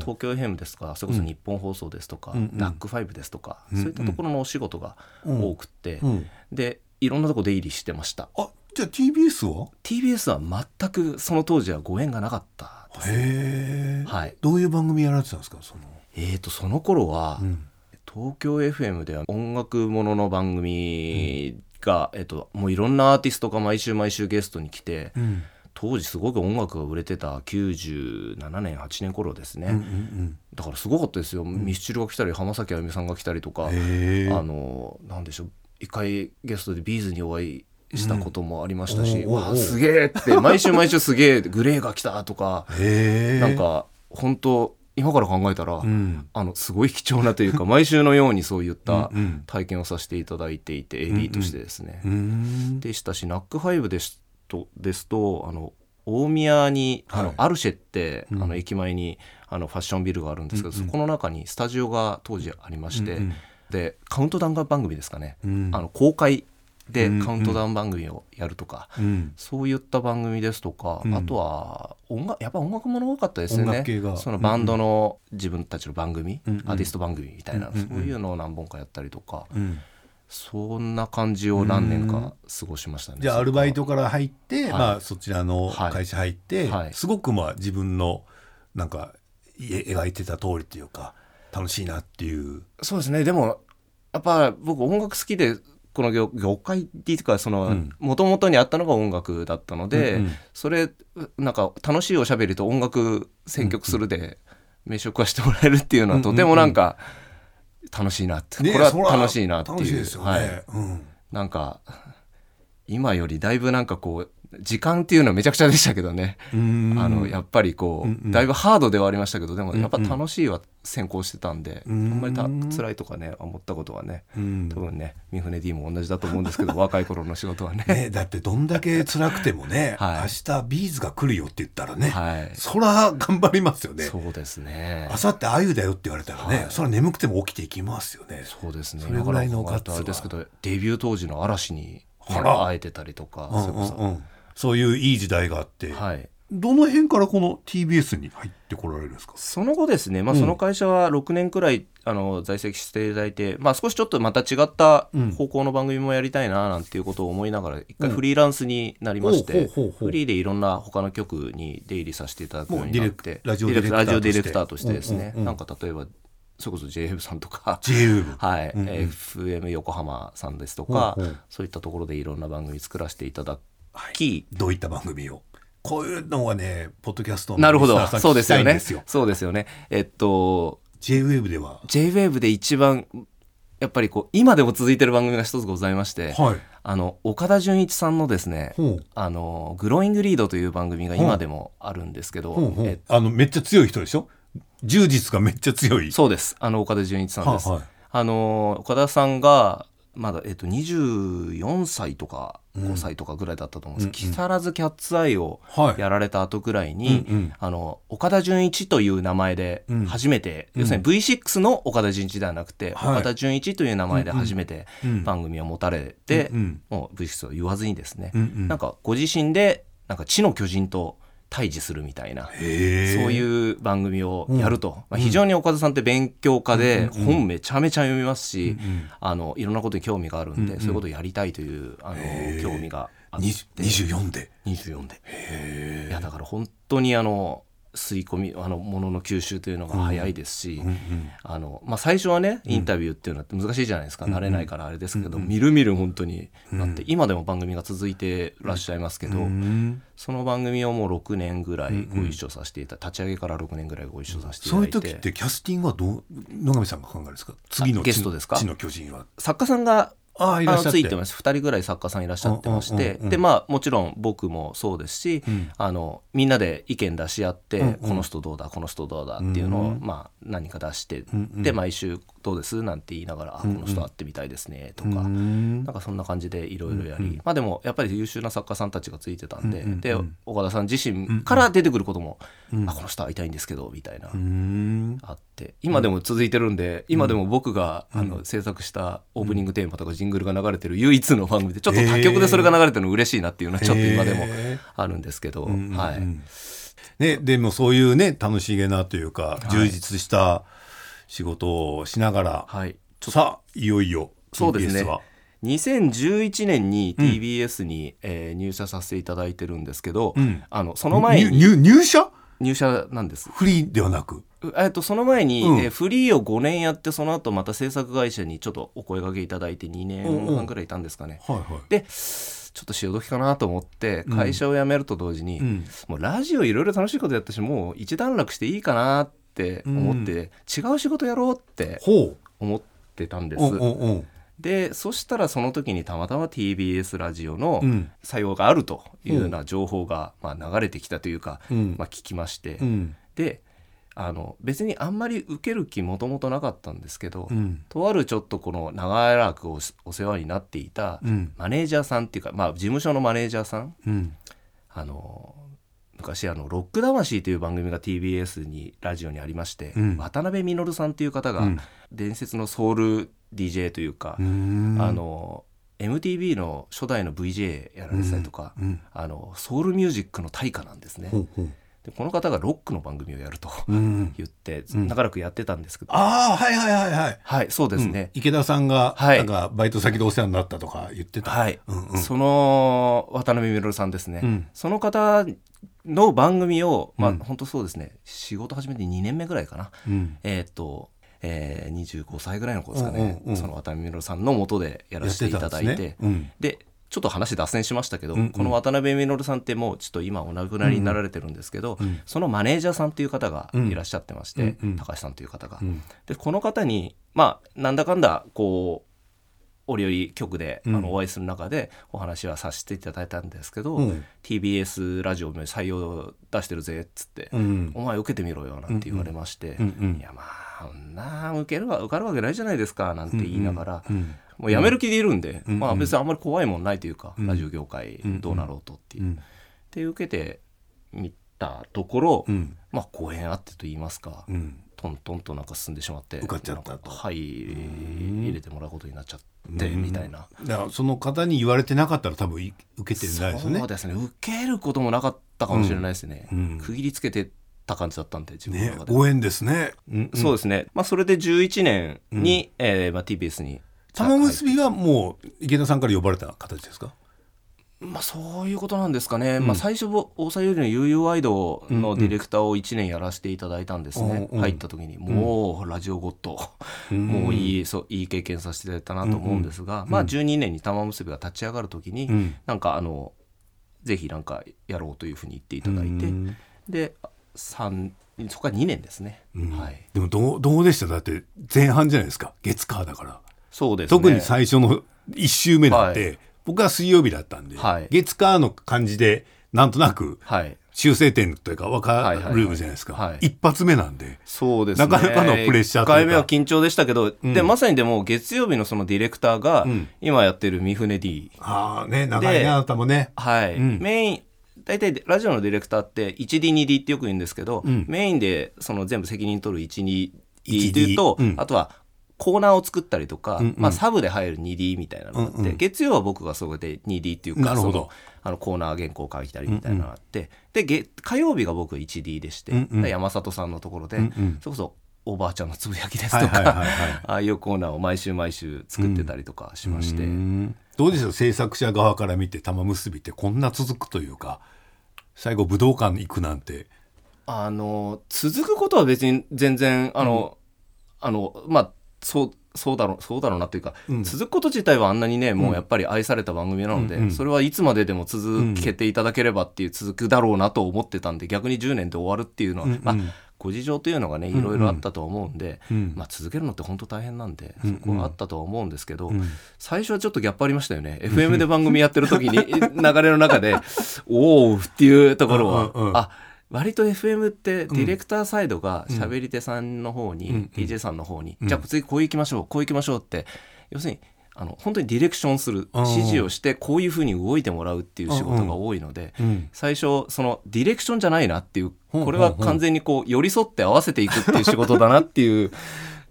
東京 FM ですとかそれこそ日本放送ですとかラックファイブですとかそういったところのお仕事が多くて、うん、でいろんなとこ出入りしてました。あじゃあ TBS は？TBS は全くその当時はご縁がなかったです、ね、へえ、はい、どういう番組やられてたんですか？その。えっ、ー、とその頃は、うん、東京 FM では音楽ものの番組が、うん、えっ、ー、ともういろんなアーティストが毎週毎週ゲストに来て、うん当時すごく音楽が売れてた97年8年頃ですね、うんうんうん、だからすごかったですよ、うん、ミスチルが来たり浜崎あゆみさんが来たりとかあのなんでしょう。一回ゲストで B'z にお会いしたこともありましたし、うん、わあすげえって毎週毎週すげえ GLAY が来たとかなんか本当今から考えたら、うん、あのすごい貴重なというか 毎週のようにそういった体験をさせていただいていて、AD としてですね、うんうん、でしたしナックファイブでしとですとあの大宮にあの、はい、アルシェって、うん、あの駅前にあのファッションビルがあるんですけど、うんうん、そこの中にスタジオが当時ありまして、うんうん、でカウントダウン番組ですかね、うん、あの公開でカウントダウン番組をやるとか、うん。うん、そういった番組ですとか、うん、あとは音楽やっぱ音楽もの多かったですよね。そのバンドの自分たちの番組、うんうん、アーティスト番組みたいな、うんうん、そういうのを何本かやったりとか。そんな感じを何年か過ごしましたね。じゃあアルバイトから入って、はい、まあそちらの会社入って、はい、すごくまあ自分のなんか描いてた通りというか楽しいなっていう。そうですね。でもやっぱ僕音楽好きでこの業業界っていうかそのもともとにあったのが音楽だったので、うんうん、それなんか楽しいおしゃべりと音楽選曲するで 名職はしてもらえるっていうのはとてもなんか。うんうんうん楽しいなって、ね、これは楽しいなっていう、ね、はい、うん、なんか今よりだいぶなんかこう時間っていうのはめちゃくちゃでしたけどね。あのやっぱりこう、うんうん、だいぶハードではありましたけどでもやっぱ楽しいは先行してたんで、うん。うん、あんまりた辛いとかね思ったことはね、うん、多分ね三船 D も同じだと思うんですけど 若い頃の仕事はね。ねだってどんだけ辛くてもね、はい、明日ビーズが来るよって言ったらね、はい、そら頑張りますよね。そうですね。明後日あゆだよって言われたらね、はい、それ眠くても起きていきますよ。ねそうですね。それぐらいの方あれですけどデビュー当時の嵐に会えてたりとか、うんうんうん。そういういい時代があって、はい、どの辺からこの TBS に入ってこられるんですか？その後ですね、まあ、その会社は6年くらい、あの在籍していただいて、まあ、少しちょっとまた違った方向の番組もやりたいななんていうことを思いながら一回フリーランスになりまして、フリーでいろんな他の局に出入りさせていただくようになってラジオディレクターとして。ですね、なんか例えばそれこそ JF さんとか、はい、うんうん、FM 横浜さんですとか、そういったところでいろんな番組作らせていただき、どういった番組を。こういうのはねポッドキャストなるほど。そうですよね。そうですよね。えっと JWAVE では？JWAVE で一番やっぱりこう今でも続いてる番組が一つございまして、はい、あの岡田准一さんのですね「あのグローイングリード」という番組が今でもあるんですけど、あのめっちゃ強い人でしょ？充実がめっちゃ強い。そうです。あの岡田准一さんです、ははい、あの岡田さんがまだ、えっと、24歳とか5歳とかぐらいだったと思うんです、うん、木更津キャッツアイをやられた後ぐらいに、はいあの岡田准一という名前で初めて、うん、要するに V6 の岡田准一ではなくて、岡田准一という名前で初めて番組を持たれて、もう V6 を言わずにですね、なんかご自身でなんか地の巨人と対峙するみたいなそういう番組をやると、うん、まあ、非常に岡田さんって勉強家で本めちゃめちゃ読みますし、あのいろんなことに興味があるんで、そういうことをやりたいというあの興味があって。24で。24で。いやだから本当にあの吸い込みあのものの吸収というのが早いですし、うんうん、あのまあ、最初はねインタビューっていうのは難しいじゃないですか、うん、慣れないからあれですけど、みるみる本当になって、今でも番組が続いてらっしゃいますけど、その番組をもう6年ぐらいご一緒させていた、立ち上げから6年ぐらいご一緒させていただいて、そういう時ってキャスティングはどう野上さんが考えるんですか？次のゲストですか？地の巨人は。作家さんがあいらっしゃついてます。2人ぐらい作家さんいらっしゃってまして、でまあもちろん僕もそうですし、うん、あのみんなで意見出し合って、うんうん、この人どうだこの人どうだっていうのを、うん、まあ何か出して、うんうん、で毎週どうです？なんて言いながら、うんうん、この人会ってみたいですねとか、うん、なんかそんな感じでいろいろやり、うん。うん、まあでもやっぱり優秀な作家さんたちがついてたんで、うんうん、で岡田さん自身から出てくることも、うんうん、あこの人会いたいんですけどみたいな、あって。今でも続いてるんで、今でも僕が、あの制作したオープニングテーマとかジングルが流れてる唯一の番組でちょっと他局でそれが流れてるの嬉しいなっていうのはちょっと今でもあるんですけど、はい。ね、でもそういうね楽しげなというか充実した仕事をしながら、はい、さあいよいよ TBS そうですね。2011年に TBS に、うん、えー、入社させていただいてるんですけど、うん、あのその前に入社？入社なんです。フリーではなく。えっとその前に、うん、えー、フリーを5年やってその後また制作会社にちょっとお声がけいただいて2年半ぐらいいたんですかね。はいはい、でちょっと潮時かなと思って会社を辞めると同時に、うん、もうラジオいろいろ楽しいことやったしもう一段落していいかなって思って、うん、違う仕事やろうって思ってたんです。でそしたらその時にたまたま TBS ラジオの採用があるというような情報が、まあ、流れてきたというか、まあ、聞きまして、であの別にあんまり受ける気もともとなかったんですけど、うん、とあるちょっとこの長らくお世話になっていたマネージャーさんっていうか、まあ、事務所のマネージャーさん、うん、あの昔あの「ロック魂」という番組が TBS にラジオにありまして、うん、渡辺実さんっていう方が伝説のソウル DJ というか、あの MTV の初代の VJ やられてたりとか、あのソウルミュージックの大家なんですね。でこの方がロックの番組をやると言って、長らくやってたんですけど、ああはいはいはいはい。はいそうですね、池田さんが、はい、なんかバイト先でお世話になったとか言ってた。はい、うんうん、その渡辺実さんですね、うん、その方の番組をまあ、うん、本当そうですね。仕事始めて2年目ぐらいかな、うん、えー、っとえー、25歳ぐらいの子ですかね、うんうんうん、その渡辺実さんのもとでやらせていただいて、ね。うん、でちょっと話脱線しましたけど、うんうん、この渡辺実さんってもうちょっと今お亡くなりになられてるんですけど、うんうん、そのマネージャーさんっていう方がいらっしゃってまして、うんうん、高橋さんという方が。うん、でこの方にまあなんだかんだこう折々局で、あのお会いする中でお話はさせていただいたんですけど、うん、TBS ラジオ採用出してるぜっつって、うん、お前受けてみろよなんて言われまして、うんうん、いやまあな受けるわ受かるわけないじゃないですかなんて言いながら、うんうんもう辞める気でいるんで、まあ、別にあんまり怖いもんないというか、ラジオ業界どうなろうとっていう。で受けてみたところ、まあ公演あってと言いますか、トントンとなんか進んでしまって受かっちゃったと。はい入れてもらうことになっちゃってみたいな。だからその方に言われてなかったら多分受けてないですよね。そうですね。受けることもなかったかもしれないですね、うん、区切りつけてた感じだったんで自分の中で、ね、ご縁ですね、うんうん、そうですね。まあそれで11年に、うん、えー、まあ、TBS に。玉結びはもう池田さんから呼ばれた形ですか？まあ、そういうことなんですかね、うん、まあ、最初大沢よりの悠々ワイドのディレクターを1年やらせていただいたんですね、うんうん、入った時に。もうラジオゴッド、うん、もういいそういい経験させていただいたなと思うんですが、うんうん、まあ、12年に玉結びが立ち上がる時に、うん、なんかあのぜひなんかやろうというふうに言っていただいて、で3そこから2年ですね、はい、でもどうどうでした？だって前半じゃないですか。月火だから。そうです、ね、特に最初の1週目だって、はい僕は水曜日だったんで、はい、月火の感じでなんとなく、修正点というか分かるじゃないですか、一発目なんでそうです、ね、なかなかのプレッシャーと1回目は緊張でしたけど、うん、でまさにでも月曜日のそのディレクターが、今やってる三船 D、うん、ああね長いねあなたもね。はい、うん、メイン大体ラジオのディレクターって 1D2D ってよく言うんですけど、メインでその全部責任取る 12D というと、あとはコーナーを作ったりとか、うんうん、まあ、サブで入る 2D みたいなのがあって、うんうん、月曜は僕がそこで 2D っていうかそのあのコーナー原稿書いたりみたいなのがあって、うんうん、で火曜日が僕 1D でして、うんうん、山里さんのところで、うんうん、それこそおばあちゃんのつぶやきですとか、ああいうコーナーを毎週毎週作ってたりとかしまして、うん、どうでしょう制作者側から見て玉結びってこんな続くというか最後武道館行くなんて。あの続くことは別に全然あの、あのまあそうそうだろうそうだろうなというか、うん、続くこと自体はあんなにねもうやっぱり愛された番組なので、うんうん、それはいつまででも続けていただければっていう続くだろうなと思ってたんで逆に10年で終わるっていうのは、うんうん、まあご事情というのがねいろいろあったと思うんで、うんうん、まあ、続けるのって本当大変なんで、そこはあったとは思うんですけど、うん、最初はちょっとギャップありましたよね。FM で番組やってる時に 流れの中で「おお」っていうところは、うんうん、あ割と FM ってディレクターサイドが喋り手さんの方に、うん、DJ さんの方に、うん、じゃあ次こう行きましょうこう行きましょうって要するにあの本当にディレクションする指示をしてこういうふうに動いてもらうっていう仕事が多いので、最初そのディレクションじゃないなっていうこれは完全にこう寄り添って合わせていくっていう仕事だなっていう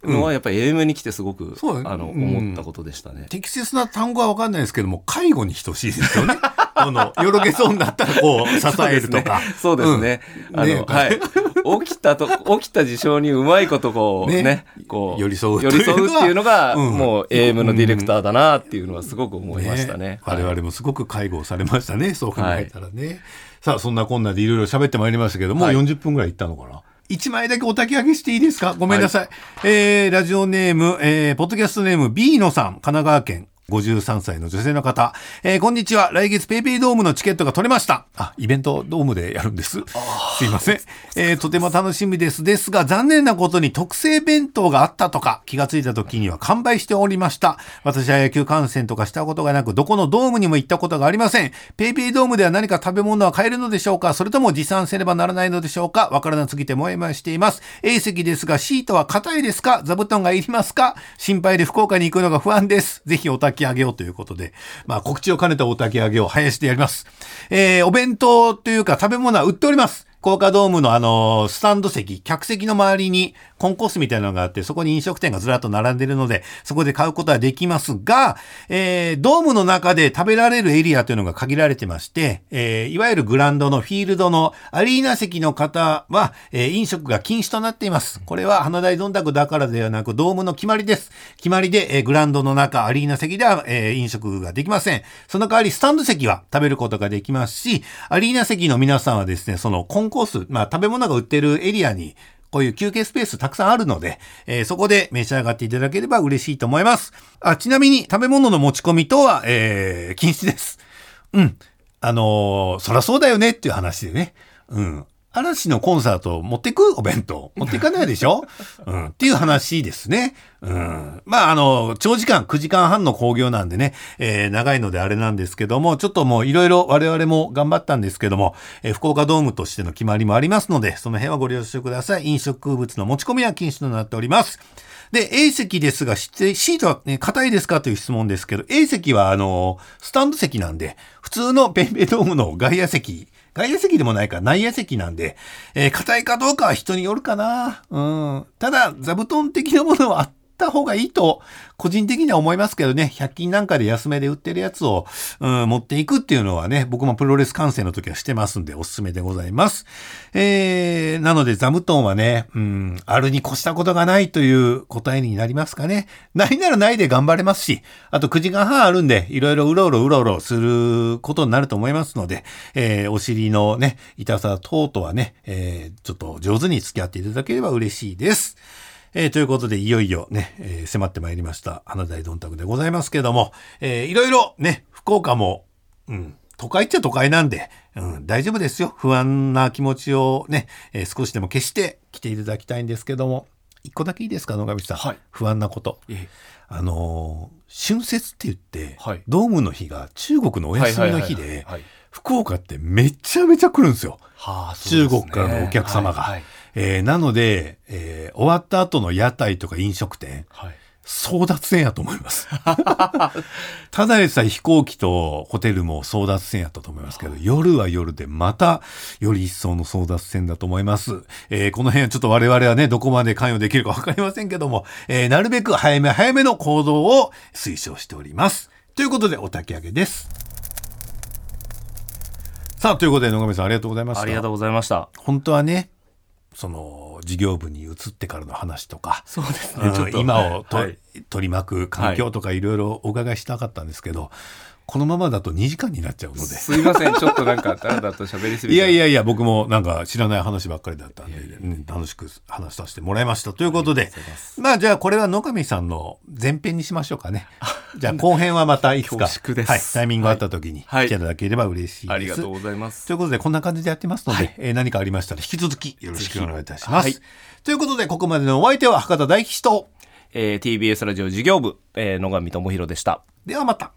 のは やっぱり AM に来てすごく、あの思ったことでしたね。適切な単語は分かんないですけども介護に等しいですよね。このよろけそうになったらこう 支えるとか。そうですね。あの、はい。起きたと、起きた事象にうまいことこうね、こう、寄り添う寄り添うっていうのが、もう AM のディレクターだなっていうのはすごく思いましたね。我々もすごく介護されましたね、そう考えたらね。さあ、そんなこんなでいろいろ喋ってまいりましたけども、う40分ぐらいいったのかな？一枚だけお焚き上げしていいですか？ごめんなさい。はい、えー、ラジオネーム、えー、ポッドキャストネーム B のさん、神奈川県。53歳の女性の方、えー、こんにちは。来月ペイペイドームのチケットが取れました。あ、イベントドームでやるんです。すいません。えー、とても楽しみです。ですが、残念なことに特製弁当があったとか、気がついた時には完売しておりました。私は野球観戦とかしたことがなく、どこのドームにも行ったことがありません。ペイペイドームでは何か食べ物は買えるのでしょうかそれとも持参せねばならないのでしょうかわからなすぎてもやもやしています。A 席ですが、シートは硬いですか座布団がいりますか心配で福岡に行くのが不安です。ぜひお焚き上げようということで、まあ告知を兼ねたお焚き上げを林でやります。えー、お弁当というか食べ物は売っております。福岡ドームのあの、スタンド席、客席の周りにコンコースみたいなのがあって、そこに飲食店がずらっと並んでるので、そこで買うことはできますが、えー、ドームの中で食べられるエリアというのが限られてまして、えー、いわゆるグランドのフィールドのアリーナ席の方は、えー、飲食が禁止となっています。これは花大どんたくだからではなく、ドームの決まりです。決まりで、えー、グランドの中、アリーナ席では、えー、飲食ができません。その代わり、スタンド席は食べることができますし、アリーナ席の皆さんはですね、そのコンコース、まあ、食べ物が売ってるエリアに、こういう休憩スペースたくさんあるので、えー、そこで召し上がっていただければ嬉しいと思います。あ、ちなみに食べ物の持ち込みとは、えー、禁止です。うん。あのー、そらそうだよねっていう話でね。うん。嵐のコンサート持ってくお弁当。持っていかないでしょ？うん。っていう話ですね。うん。まあ、あの、長時間、9時間半の興行なんでね、えー、長いのであれなんですけども、ちょっともういろいろ我々も頑張ったんですけども、えー、福岡ドームとしての決まりもありますので、その辺はご了承ください。飲食物の持ち込みは禁止となっております。で、A 席ですが、シートはね、硬いですかという質問ですけど、A 席は、あの、スタンド席なんで、普通のペンペドームの外野席外野席でもないから内野席なんで、えー、硬いかどうかは人によるかな。うん。ただ、座布団的なものはあった方がいいと、個人的には思いますけどね、100均なんかで安めで売ってるやつを、うん、持っていくっていうのはね、僕もプロレス観戦の時はしてますんで、おすすめでございます。えー、なので座布団はね、うん、あるに越したことがないという答えになりますかね。ないならないで頑張れますし、あと9時間半あるんで、いろいろうろうろうろうろすることになると思いますので、えー、お尻のね、痛さ等々はね、えー、ちょっと上手に付き合っていただければ嬉しいです。えー、ということで、いよいよね、えー、迫ってまいりました、花大どんたくでございますけども、えー、いろいろね、福岡も、うん、都会っちゃ都会なんで、うん、大丈夫ですよ。不安な気持ちをね、えー、少しでも消して来ていただきたいんですけども、一個だけいいですか野上さん、はい、不安なこと。あのー、春節って言って、はい、ドームの日が中国のお休みの日で、福岡ってめちゃめちゃ来るんですよ。はあ、すね、中国からのお客様が。はいはいえー、なので、えー、終わった後の屋台とか飲食店、はい、争奪戦やと思います。ただでさえ飛行機とホテルも争奪戦やったと思いますけど、夜は夜でまたより一層の争奪戦だと思います。えー、この辺はちょっと我々はね、どこまで関与できるかわかりませんけども、えー、なるべく早め早めの行動を推奨しております。ということで、お焚き上げです。さあ、ということで、野上さんありがとうございました。ありがとうございました。本当はね、その事業部に移ってからの話とかそうですね、今をと、はい、取り巻く環境とかいろいろお伺いしたかったんですけど、このままだと2時間になっちゃうので。すいません、ちょっとなんか、だらだと喋りすぎいやいやいや、僕もなんか知らない話ばっかりだったんで、楽しく話させてもらいました。ということで、まあじゃあこれは野上さんの前編にしましょうかね。じゃあ後編はまたいつか、はい、タイミングがあった時に来ていただければ嬉しいです、はい、ありがとうございます。ということで、こんな感じでやってますので、はい、えー、何かありましたら引き続きよろしくお願いいたします。ということで、ここまでのお相手は博多大吉と、えー、TBS ラジオ事業部、えー、野上智弘でした。ではまた。